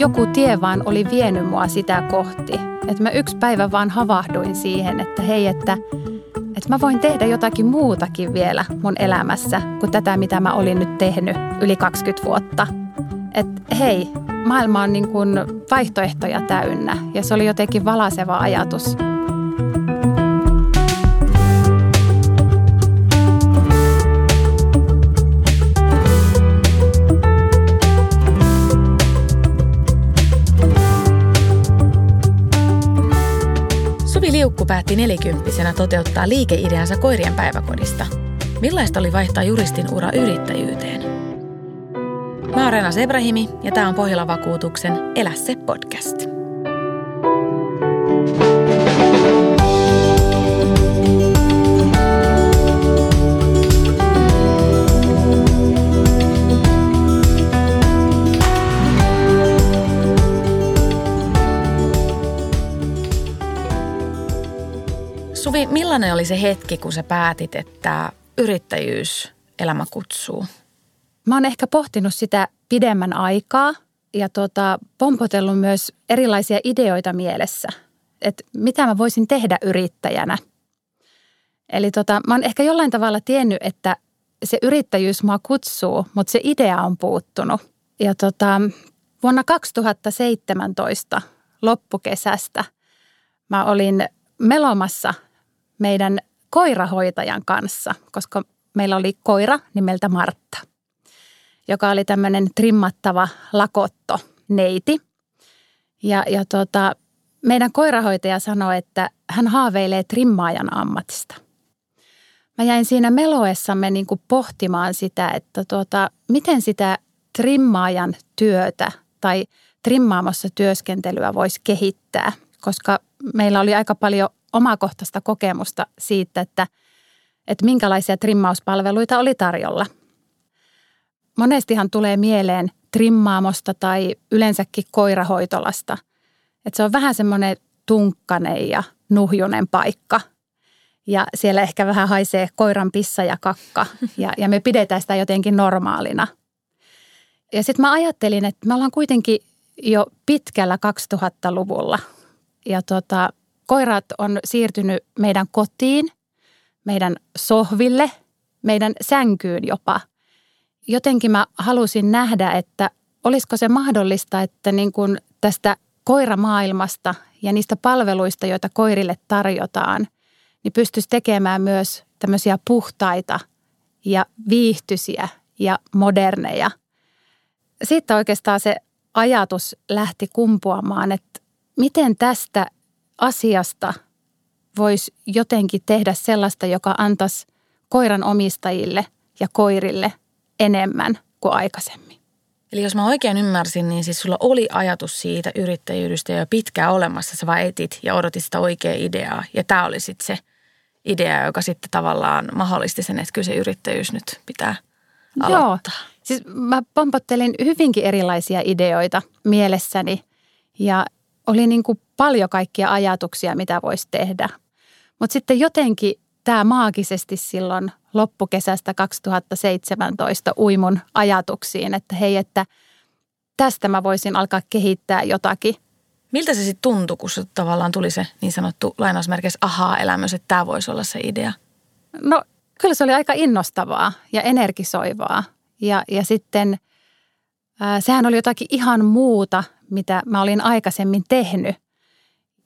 joku tie vaan oli vienyt mua sitä kohti. Että mä yksi päivä vaan havahduin siihen, että hei, että, että mä voin tehdä jotakin muutakin vielä mun elämässä kuin tätä, mitä mä olin nyt tehnyt yli 20 vuotta. Että hei, maailma on niin kuin vaihtoehtoja täynnä ja se oli jotenkin valaseva ajatus. Liukku päätti nelikymppisenä toteuttaa liikeideansa koirien päiväkodista. Millaista oli vaihtaa juristin ura yrittäjyyteen? Mä oon Rena Sebrahimi ja tämä on Pohjola Vakuutuksen Elä se podcast. Millainen oli se hetki, kun sä päätit, että yrittäjyys elämä kutsuu? Mä oon ehkä pohtinut sitä pidemmän aikaa ja tota, pompotellut myös erilaisia ideoita mielessä, että mitä mä voisin tehdä yrittäjänä. Eli tota, mä oon ehkä jollain tavalla tiennyt, että se yrittäjyys mua kutsuu, mutta se idea on puuttunut. Ja tota, vuonna 2017 loppukesästä mä olin melomassa meidän koirahoitajan kanssa, koska meillä oli koira nimeltä Martta, joka oli tämmöinen trimmattava lakotto neiti. Ja, ja tota, meidän koirahoitaja sanoi, että hän haaveilee trimmaajan ammatista. Mä jäin siinä meloessamme niin kuin pohtimaan sitä, että tuota, miten sitä trimmaajan työtä tai trimmaamossa työskentelyä voisi kehittää, koska meillä oli aika paljon omakohtaista kokemusta siitä, että, että minkälaisia trimmauspalveluita oli tarjolla. Monestihan tulee mieleen trimmaamosta tai yleensäkin koirahoitolasta. Että se on vähän semmoinen tunkkanen ja nuhjunen paikka. Ja siellä ehkä vähän haisee koiran pissa ja kakka. Ja, ja me pidetään sitä jotenkin normaalina. Ja sitten mä ajattelin, että me ollaan kuitenkin jo pitkällä 2000-luvulla. Ja tota, Koirat on siirtynyt meidän kotiin, meidän sohville, meidän sänkyyn jopa. Jotenkin mä halusin nähdä, että olisiko se mahdollista, että niin kuin tästä koiramaailmasta ja niistä palveluista, joita koirille tarjotaan, niin pystyisi tekemään myös tämmöisiä puhtaita ja viihtyisiä ja moderneja. Sitten oikeastaan se ajatus lähti kumpuamaan, että miten tästä asiasta voisi jotenkin tehdä sellaista, joka antaisi koiran omistajille ja koirille enemmän kuin aikaisemmin. Eli jos mä oikein ymmärsin, niin siis sulla oli ajatus siitä yrittäjyydestä jo pitkään olemassa. Sä vaan etit ja odotit sitä oikeaa ideaa. Ja tämä oli sitten se idea, joka sitten tavallaan mahdollisti sen, että kyllä se yrittäjyys nyt pitää aloittaa. Joo. Siis mä pompottelin hyvinkin erilaisia ideoita mielessäni ja oli niin kuin paljon kaikkia ajatuksia, mitä voisi tehdä. Mutta sitten jotenkin tämä maagisesti silloin loppukesästä 2017 uimun ajatuksiin, että hei, että tästä mä voisin alkaa kehittää jotakin. Miltä se sitten tuntui, kun se tavallaan tuli se niin sanottu lainausmerkeissä ahaa-elämys, että tämä voisi olla se idea? No kyllä se oli aika innostavaa ja energisoivaa. Ja, ja sitten ää, sehän oli jotakin ihan muuta, mitä mä olin aikaisemmin tehnyt.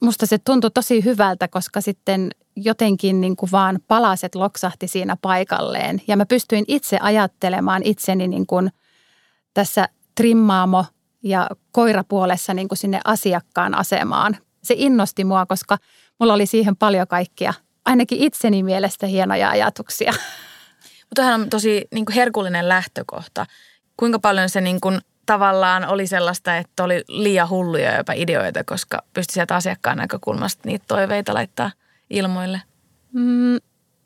Musta se tuntui tosi hyvältä, koska sitten jotenkin niin kuin vaan palaset loksahti siinä paikalleen. Ja mä pystyin itse ajattelemaan itseni niin kuin tässä trimmaamo ja koirapuolessa niin kuin sinne asiakkaan asemaan. Se innosti mua, koska mulla oli siihen paljon kaikkia, ainakin itseni mielestä hienoja ajatuksia. Mutta on tosi niin kuin herkullinen lähtökohta. Kuinka paljon se niin kuin – tavallaan oli sellaista, että oli liian hulluja jopa ideoita, koska pystyi sieltä asiakkaan näkökulmasta niitä toiveita laittaa ilmoille? Mm,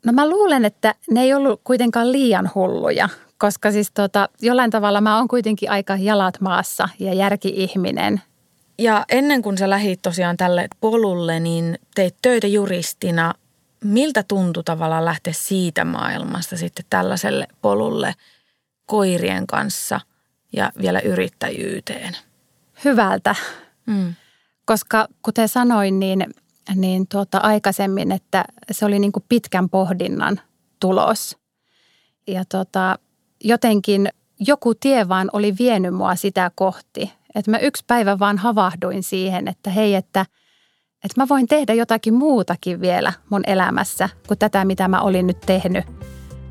no mä luulen, että ne ei ollut kuitenkaan liian hulluja, koska siis tota, jollain tavalla mä oon kuitenkin aika jalat maassa ja järki-ihminen. Ja ennen kuin sä lähit tosiaan tälle polulle, niin teit töitä juristina. Miltä tuntui tavallaan lähteä siitä maailmasta sitten tällaiselle polulle koirien kanssa – ja vielä yrittäjyyteen? hyvältä, mm. koska kuten sanoin, niin, niin tuota, aikaisemmin, että se oli niin kuin pitkän pohdinnan tulos. Ja tuota, jotenkin joku tie vaan oli vienyt mua sitä kohti. Että mä yksi päivä vaan havahduin siihen, että hei, että, että mä voin tehdä jotakin muutakin vielä mun elämässä kuin tätä, mitä mä olin nyt tehnyt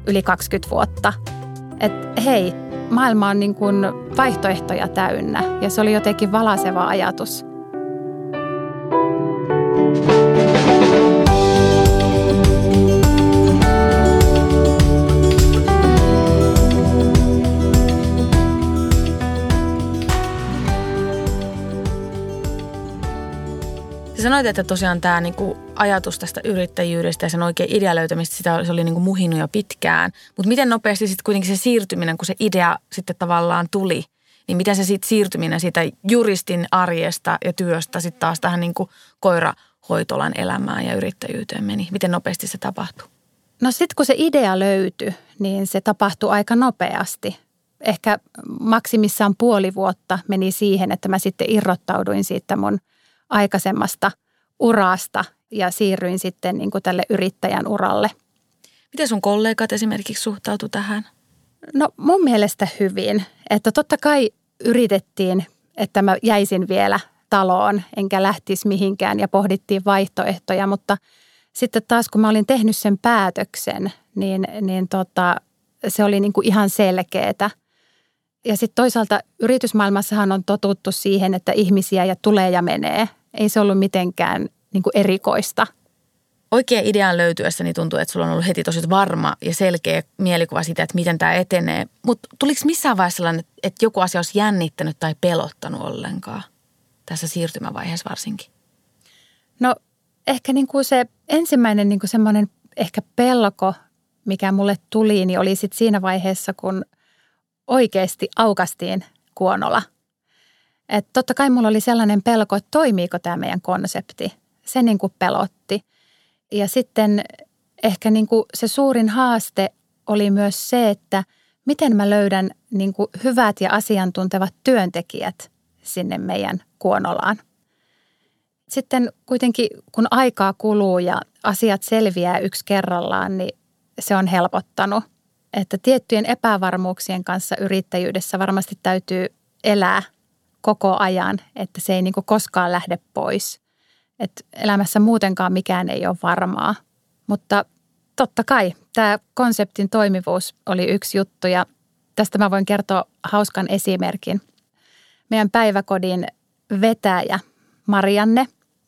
yli 20 vuotta. Että hei, maailma on niin kuin vaihtoehtoja täynnä ja se oli jotenkin valaseva ajatus. Sä sanoit, että tosiaan tämä niinku ajatus tästä yrittäjyydestä ja sen oikein idea löytämistä, sitä se oli niinku muhinut jo pitkään. Mutta miten nopeasti sitten kuitenkin se siirtyminen, kun se idea sitten tavallaan tuli, niin miten se sitten siirtyminen siitä juristin arjesta ja työstä sitten taas tähän niinku koirahoitolan elämään ja yrittäjyyteen meni? Miten nopeasti se tapahtui? No sitten kun se idea löytyi, niin se tapahtui aika nopeasti. Ehkä maksimissaan puoli vuotta meni siihen, että mä sitten irrottauduin siitä mun – aikaisemmasta urasta ja siirryin sitten niin kuin tälle yrittäjän uralle. Miten sun kollegat esimerkiksi suhtautu tähän? No mun mielestä hyvin. Että totta kai yritettiin, että mä jäisin vielä taloon enkä lähtisi mihinkään ja pohdittiin vaihtoehtoja, mutta sitten taas kun mä olin tehnyt sen päätöksen, niin, niin tota, se oli niin kuin ihan selkeää. Ja sitten toisaalta yritysmaailmassahan on totuttu siihen, että ihmisiä ja tulee ja menee. Ei se ollut mitenkään niin kuin erikoista. Oikea idean löytyessä niin tuntuu, että sulla on ollut heti tosi varma ja selkeä mielikuva siitä, että miten tämä etenee. Mutta tuliko missään vaiheessa sellainen, että joku asia olisi jännittänyt tai pelottanut ollenkaan? Tässä siirtymävaiheessa varsinkin. No ehkä niin kuin se ensimmäinen niin kuin semmoinen ehkä pelko, mikä mulle tuli, niin oli sitten siinä vaiheessa, kun oikeasti aukastiin kuonola – että totta kai mulla oli sellainen pelko, että toimiiko tämä meidän konsepti. Se niin kuin pelotti. Ja sitten ehkä niin kuin se suurin haaste oli myös se, että miten mä löydän niin kuin hyvät ja asiantuntevat työntekijät sinne meidän kuonolaan. Sitten kuitenkin kun aikaa kuluu ja asiat selviää yksi kerrallaan, niin se on helpottanut. Että tiettyjen epävarmuuksien kanssa yrittäjyydessä varmasti täytyy elää – koko ajan, että se ei niin koskaan lähde pois. Et elämässä muutenkaan mikään ei ole varmaa. Mutta totta kai tämä konseptin toimivuus oli yksi juttu ja tästä mä voin kertoa hauskan esimerkin. Meidän päiväkodin vetäjä Marianne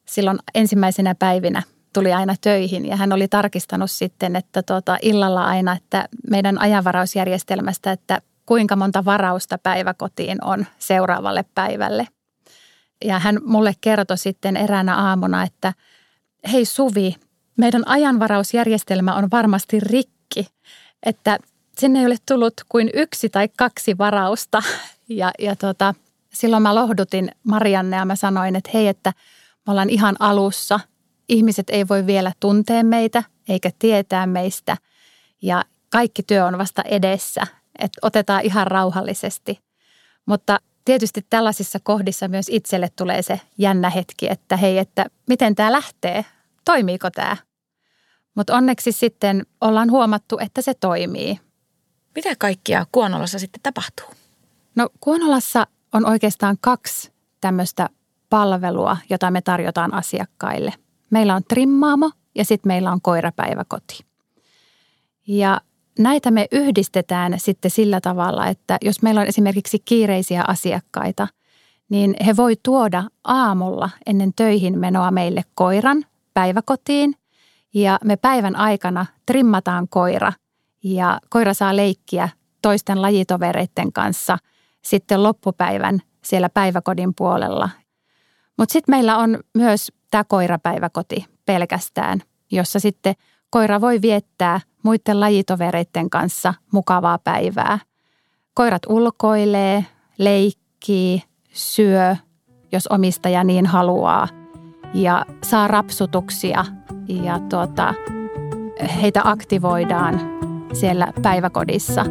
silloin ensimmäisenä päivinä tuli aina töihin ja hän oli tarkistanut sitten, että tuota, illalla aina, että meidän ajanvarausjärjestelmästä, että kuinka monta varausta päiväkotiin on seuraavalle päivälle. Ja hän mulle kertoi sitten eräänä aamuna, että hei Suvi, meidän ajanvarausjärjestelmä on varmasti rikki, että sinne ei ole tullut kuin yksi tai kaksi varausta. Ja, ja tota, silloin mä lohdutin Marianne ja mä sanoin, että hei, että me ollaan ihan alussa. Ihmiset ei voi vielä tuntea meitä eikä tietää meistä ja kaikki työ on vasta edessä että otetaan ihan rauhallisesti. Mutta tietysti tällaisissa kohdissa myös itselle tulee se jännä hetki, että hei, että miten tämä lähtee, toimiiko tämä? Mutta onneksi sitten ollaan huomattu, että se toimii. Mitä kaikkia Kuonolassa sitten tapahtuu? No Kuonolassa on oikeastaan kaksi tämmöistä palvelua, jota me tarjotaan asiakkaille. Meillä on trimmaamo ja sitten meillä on koirapäiväkoti. Ja näitä me yhdistetään sitten sillä tavalla, että jos meillä on esimerkiksi kiireisiä asiakkaita, niin he voi tuoda aamulla ennen töihin menoa meille koiran päiväkotiin ja me päivän aikana trimmataan koira ja koira saa leikkiä toisten lajitovereiden kanssa sitten loppupäivän siellä päiväkodin puolella. Mutta sitten meillä on myös tämä koirapäiväkoti pelkästään, jossa sitten koira voi viettää muiden lajitovereiden kanssa mukavaa päivää. Koirat ulkoilee, leikkii, syö, jos omistaja niin haluaa ja saa rapsutuksia ja tuota, heitä aktivoidaan siellä päiväkodissa.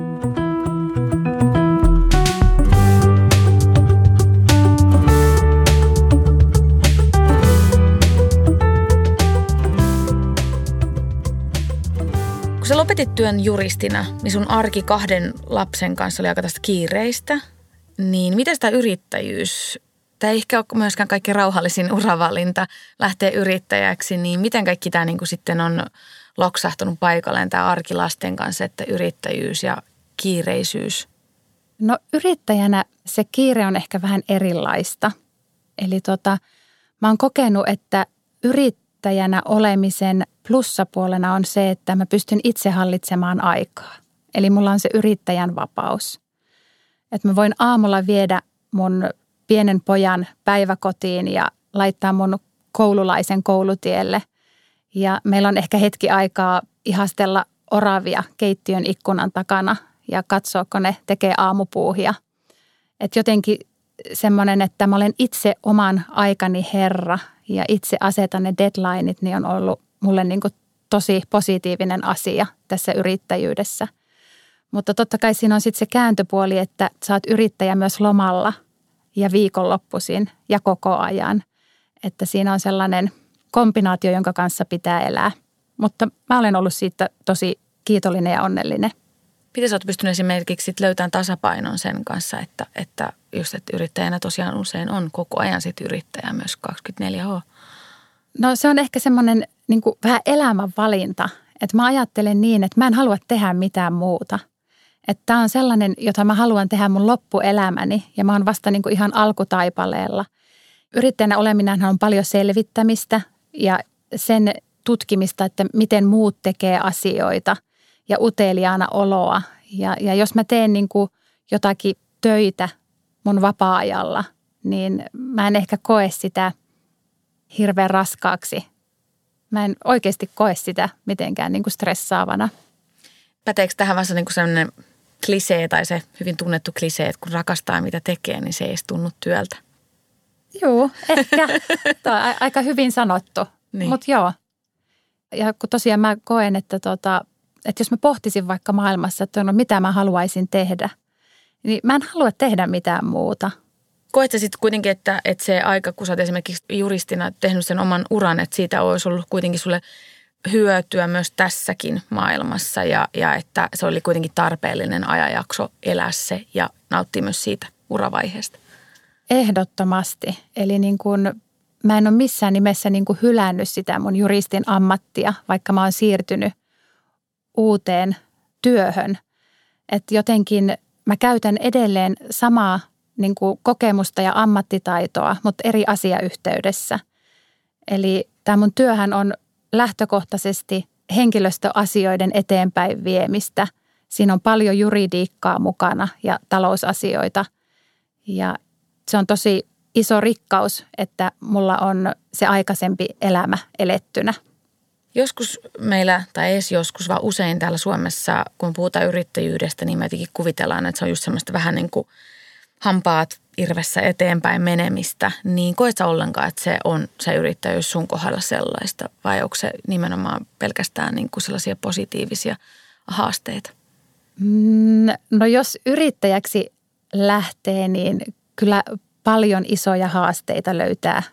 Sä lopetit työn juristina, niin sun arki kahden lapsen kanssa oli aika tästä kiireistä. Niin miten sitä yrittäjyys, ei ehkä ole myöskään kaikki rauhallisin uravalinta lähteä yrittäjäksi, niin miten kaikki tämä niin sitten on loksahtunut paikalleen tämä arki lasten kanssa, että yrittäjyys ja kiireisyys? No yrittäjänä se kiire on ehkä vähän erilaista. Eli tota, mä oon kokenut, että yrittäjänä olemisen plussapuolena on se, että mä pystyn itse hallitsemaan aikaa. Eli mulla on se yrittäjän vapaus. Että mä voin aamulla viedä mun pienen pojan päiväkotiin ja laittaa mun koululaisen koulutielle. Ja meillä on ehkä hetki aikaa ihastella oravia keittiön ikkunan takana ja katsoa, kun ne tekee aamupuuhia. Että jotenkin semmoinen, että mä olen itse oman aikani herra ja itse asetan ne deadlineit, niin on ollut mulle niin kuin tosi positiivinen asia tässä yrittäjyydessä. Mutta totta kai siinä on sitten se kääntöpuoli, että sä oot yrittäjä myös lomalla ja viikonloppuisin ja koko ajan. Että siinä on sellainen kombinaatio, jonka kanssa pitää elää. Mutta mä olen ollut siitä tosi kiitollinen ja onnellinen. Miten sä oot pystynyt esimerkiksi löytämään tasapainon sen kanssa, että, että just että yrittäjänä tosiaan usein on koko ajan sit yrittäjä myös 24H? No se on ehkä semmoinen niin vähän elämänvalinta, että mä ajattelen niin, että mä en halua tehdä mitään muuta. Että tämä on sellainen, jota mä haluan tehdä mun loppuelämäni ja mä oon vasta niin kuin ihan alkutaipaleella. Yrittäjänä oleminen on paljon selvittämistä ja sen tutkimista, että miten muut tekee asioita – ja uteliaana oloa. Ja, ja jos mä teen niin kuin jotakin töitä mun vapaa-ajalla, niin mä en ehkä koe sitä hirveän raskaaksi. Mä en oikeasti koe sitä mitenkään niin kuin stressaavana. Päteekö tähän vasta niin sellainen klisee tai se hyvin tunnettu klisee, että kun rakastaa mitä tekee, niin se ei edes tunnu työltä? Joo, ehkä. Tämä on aika hyvin sanottu, niin. mutta joo. Ja kun tosiaan mä koen, että tota, että jos mä pohtisin vaikka maailmassa, että no mitä mä haluaisin tehdä, niin mä en halua tehdä mitään muuta. Koet sitten kuitenkin, että, että se aika, kun sä oot esimerkiksi juristina tehnyt sen oman uran, että siitä olisi ollut kuitenkin sulle hyötyä myös tässäkin maailmassa ja, ja että se oli kuitenkin tarpeellinen ajanjakso elää se ja nauttia myös siitä uravaiheesta? Ehdottomasti. Eli niin kuin mä en ole missään nimessä niin kuin hylännyt sitä mun juristin ammattia, vaikka mä oon siirtynyt uuteen työhön. Että jotenkin mä käytän edelleen samaa niin kuin kokemusta ja ammattitaitoa, mutta eri asiayhteydessä. Eli tämä mun työhän on lähtökohtaisesti henkilöstöasioiden eteenpäin viemistä. Siinä on paljon juridiikkaa mukana ja talousasioita. Ja se on tosi iso rikkaus, että mulla on se aikaisempi elämä elettynä – Joskus meillä, tai edes joskus, vaan usein täällä Suomessa, kun puhutaan yrittäjyydestä, niin me jotenkin kuvitellaan, että se on just semmoista vähän niin kuin hampaat irvessä eteenpäin menemistä. Niin koet sä ollenkaan, että se on se yrittäjyys sun kohdalla sellaista, vai onko se nimenomaan pelkästään niin kuin sellaisia positiivisia haasteita? Mm, no jos yrittäjäksi lähtee, niin kyllä paljon isoja haasteita löytää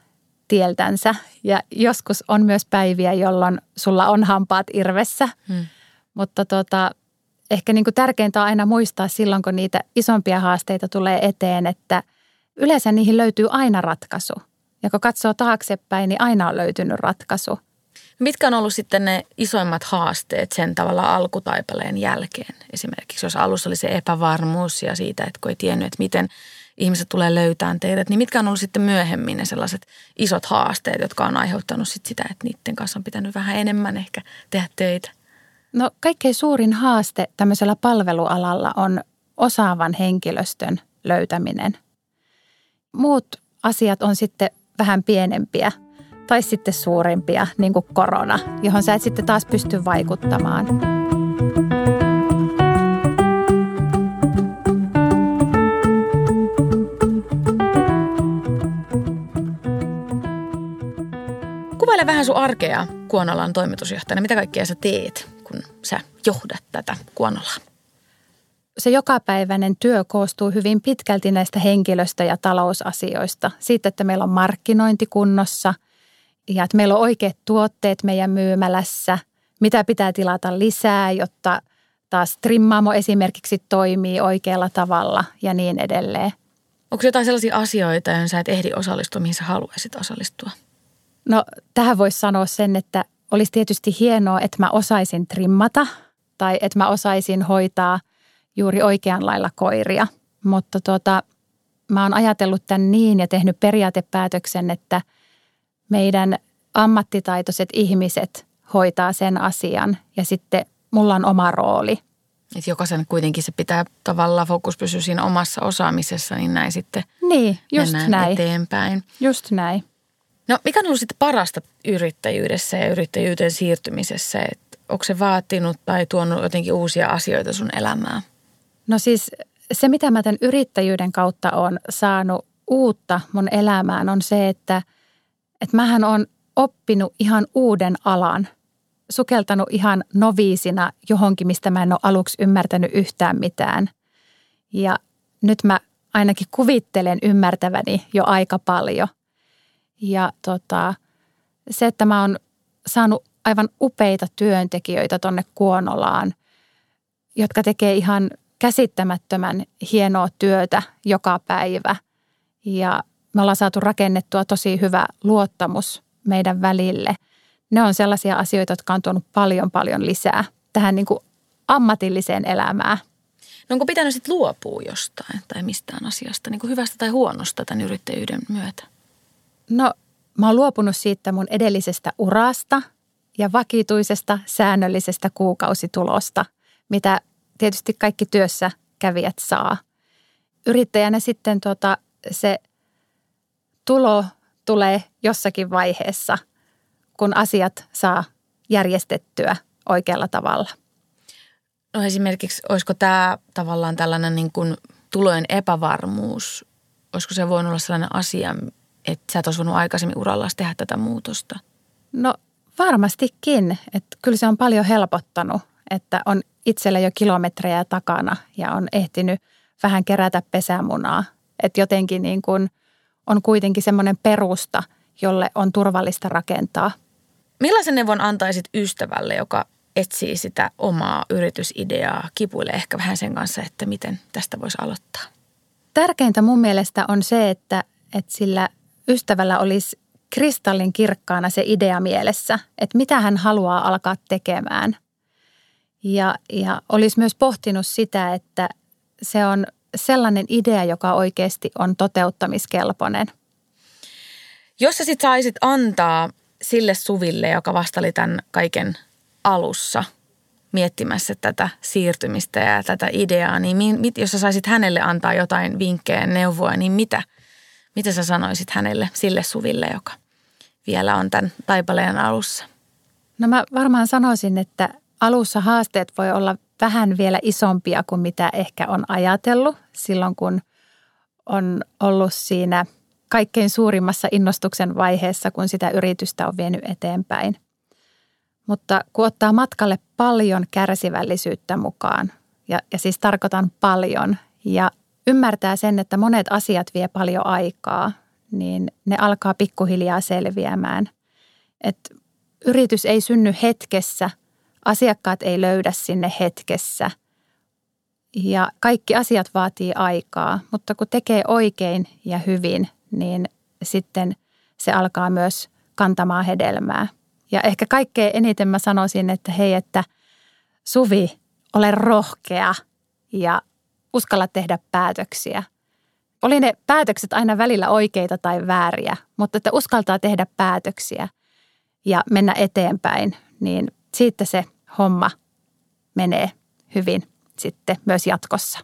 tieltänsä. Ja joskus on myös päiviä, jolloin sulla on hampaat irvessä. Hmm. Mutta tota, ehkä niin kuin tärkeintä on aina muistaa silloin, kun niitä isompia haasteita tulee eteen, että yleensä niihin löytyy aina ratkaisu. Ja kun katsoo taaksepäin, niin aina on löytynyt ratkaisu. Mitkä on ollut sitten ne isoimmat haasteet sen tavalla alkutaipaleen jälkeen? Esimerkiksi jos alussa oli se epävarmuus ja siitä, että kun ei tiennyt, että miten – ihmiset tulee löytämään teidät, niin mitkä on ollut sitten myöhemmin ne sellaiset isot haasteet, jotka on aiheuttanut sit sitä, että niiden kanssa on pitänyt vähän enemmän ehkä tehdä töitä? No kaikkein suurin haaste tämmöisellä palvelualalla on osaavan henkilöstön löytäminen. Muut asiat on sitten vähän pienempiä tai sitten suurempia, niin kuin korona, johon sä et sitten taas pysty vaikuttamaan. Kuvaile vähän sun arkea Kuonalan toimitusjohtajana. Mitä kaikkea sä teet, kun sä johdat tätä Kuonalaa? Se jokapäiväinen työ koostuu hyvin pitkälti näistä henkilöstö- ja talousasioista. Siitä, että meillä on markkinointi kunnossa ja että meillä on oikeat tuotteet meidän myymälässä. mitä pitää tilata lisää, jotta taas trimmaamo esimerkiksi toimii oikealla tavalla ja niin edelleen. Onko jotain sellaisia asioita, joihin sä et ehdi osallistua, mihin sä haluaisit osallistua? No tähän voisi sanoa sen, että olisi tietysti hienoa, että mä osaisin trimmata tai että mä osaisin hoitaa juuri oikeanlailla koiria. Mutta tuota, mä oon ajatellut tämän niin ja tehnyt periaatepäätöksen, että meidän ammattitaitoiset ihmiset hoitaa sen asian ja sitten mulla on oma rooli. Että jokaisen kuitenkin se pitää tavallaan fokus pysyä siinä omassa osaamisessa, niin näin sitten niin, just näin. eteenpäin. Just näin. No mikä on ollut sitten parasta yrittäjyydessä ja yrittäjyyteen siirtymisessä? Et onko se vaatinut tai tuonut jotenkin uusia asioita sun elämään? No siis se, mitä mä tämän yrittäjyyden kautta on saanut uutta mun elämään on se, että, että mähän on oppinut ihan uuden alan. Sukeltanut ihan noviisina johonkin, mistä mä en ole aluksi ymmärtänyt yhtään mitään. Ja nyt mä ainakin kuvittelen ymmärtäväni jo aika paljon. Ja tota, se, että mä oon saanut aivan upeita työntekijöitä tonne Kuonolaan, jotka tekee ihan käsittämättömän hienoa työtä joka päivä. Ja me ollaan saatu rakennettua tosi hyvä luottamus meidän välille. Ne on sellaisia asioita, jotka on tuonut paljon paljon lisää tähän niin kuin ammatilliseen elämään. No onko pitänyt sitten luopua jostain tai mistään asiasta, niin kuin hyvästä tai huonosta tämän yrittäjyyden myötä? No mä oon luopunut siitä mun edellisestä urasta ja vakituisesta säännöllisestä kuukausitulosta, mitä tietysti kaikki työssä kävijät saa. Yrittäjänä sitten tuota, se tulo tulee jossakin vaiheessa, kun asiat saa järjestettyä oikealla tavalla. No esimerkiksi, olisiko tämä tavallaan tällainen niin kuin tulojen epävarmuus, olisiko se voinut olla sellainen asia, että sä et olisi voinut aikaisemmin uralla tehdä tätä muutosta? No varmastikin, että kyllä se on paljon helpottanut, että on itsellä jo kilometrejä takana ja on ehtinyt vähän kerätä pesämunaa. Että jotenkin niin kuin on kuitenkin semmoinen perusta, jolle on turvallista rakentaa. Millaisen neuvon antaisit ystävälle, joka etsii sitä omaa yritysideaa, kipuilee ehkä vähän sen kanssa, että miten tästä voisi aloittaa? Tärkeintä mun mielestä on se, että, että sillä ystävällä olisi kristallin kirkkaana se idea mielessä, että mitä hän haluaa alkaa tekemään – ja, ja olisi myös pohtinut sitä, että se on sellainen idea, joka oikeasti on toteuttamiskelpoinen. Jos sä sit saisit antaa sille Suville, joka vasta oli tämän kaiken alussa miettimässä tätä siirtymistä ja tätä ideaa, niin mit, jos sä saisit hänelle antaa jotain vinkkejä neuvoa, niin mitä, mitä sä sanoisit hänelle, sille Suville, joka vielä on tämän taipaleen alussa? No mä varmaan sanoisin, että alussa haasteet voi olla vähän vielä isompia kuin mitä ehkä on ajatellut silloin, kun on ollut siinä kaikkein suurimmassa innostuksen vaiheessa, kun sitä yritystä on vienyt eteenpäin. Mutta kun ottaa matkalle paljon kärsivällisyyttä mukaan, ja, ja siis tarkoitan paljon, ja ymmärtää sen, että monet asiat vie paljon aikaa, niin ne alkaa pikkuhiljaa selviämään. että yritys ei synny hetkessä – Asiakkaat ei löydä sinne hetkessä ja kaikki asiat vaatii aikaa, mutta kun tekee oikein ja hyvin, niin sitten se alkaa myös kantamaan hedelmää. Ja ehkä kaikkein eniten mä sanoisin, että hei, että Suvi, ole rohkea ja uskalla tehdä päätöksiä. Oli ne päätökset aina välillä oikeita tai vääriä, mutta että uskaltaa tehdä päätöksiä ja mennä eteenpäin, niin siitä se homma menee hyvin sitten myös jatkossa.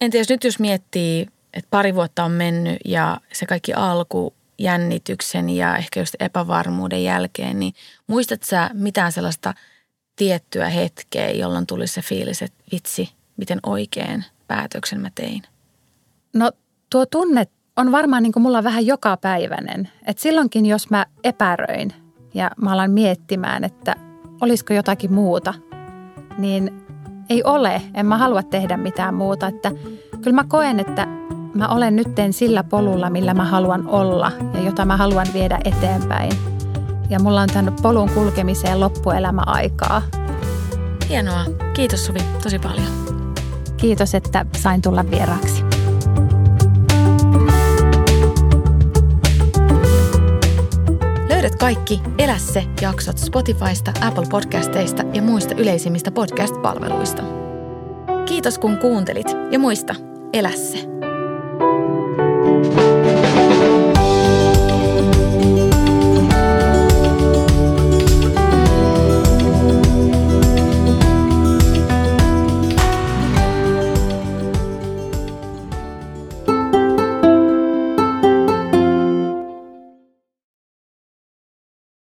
Entä jos nyt jos miettii, että pari vuotta on mennyt ja se kaikki alku jännityksen ja ehkä just epävarmuuden jälkeen, niin muistat sä mitään sellaista tiettyä hetkeä, jolloin tuli se fiilis, että vitsi, miten oikein päätöksen mä tein? No tuo tunne on varmaan niin kuin mulla vähän jokapäiväinen. Että silloinkin, jos mä epäröin ja mä alan miettimään, että olisiko jotakin muuta, niin ei ole. En mä halua tehdä mitään muuta. Että kyllä mä koen, että mä olen nyt sillä polulla, millä mä haluan olla ja jota mä haluan viedä eteenpäin. ja mulla on tämän polun kulkemiseen loppuelämäaikaa. Hienoa. Kiitos Suvi tosi paljon. Kiitos, että sain tulla vieraaksi. Löydät kaikki Elä se jaksot Spotifysta, Apple Podcasteista ja muista yleisimmistä podcast-palveluista. Kiitos kun kuuntelit ja muista, elä se.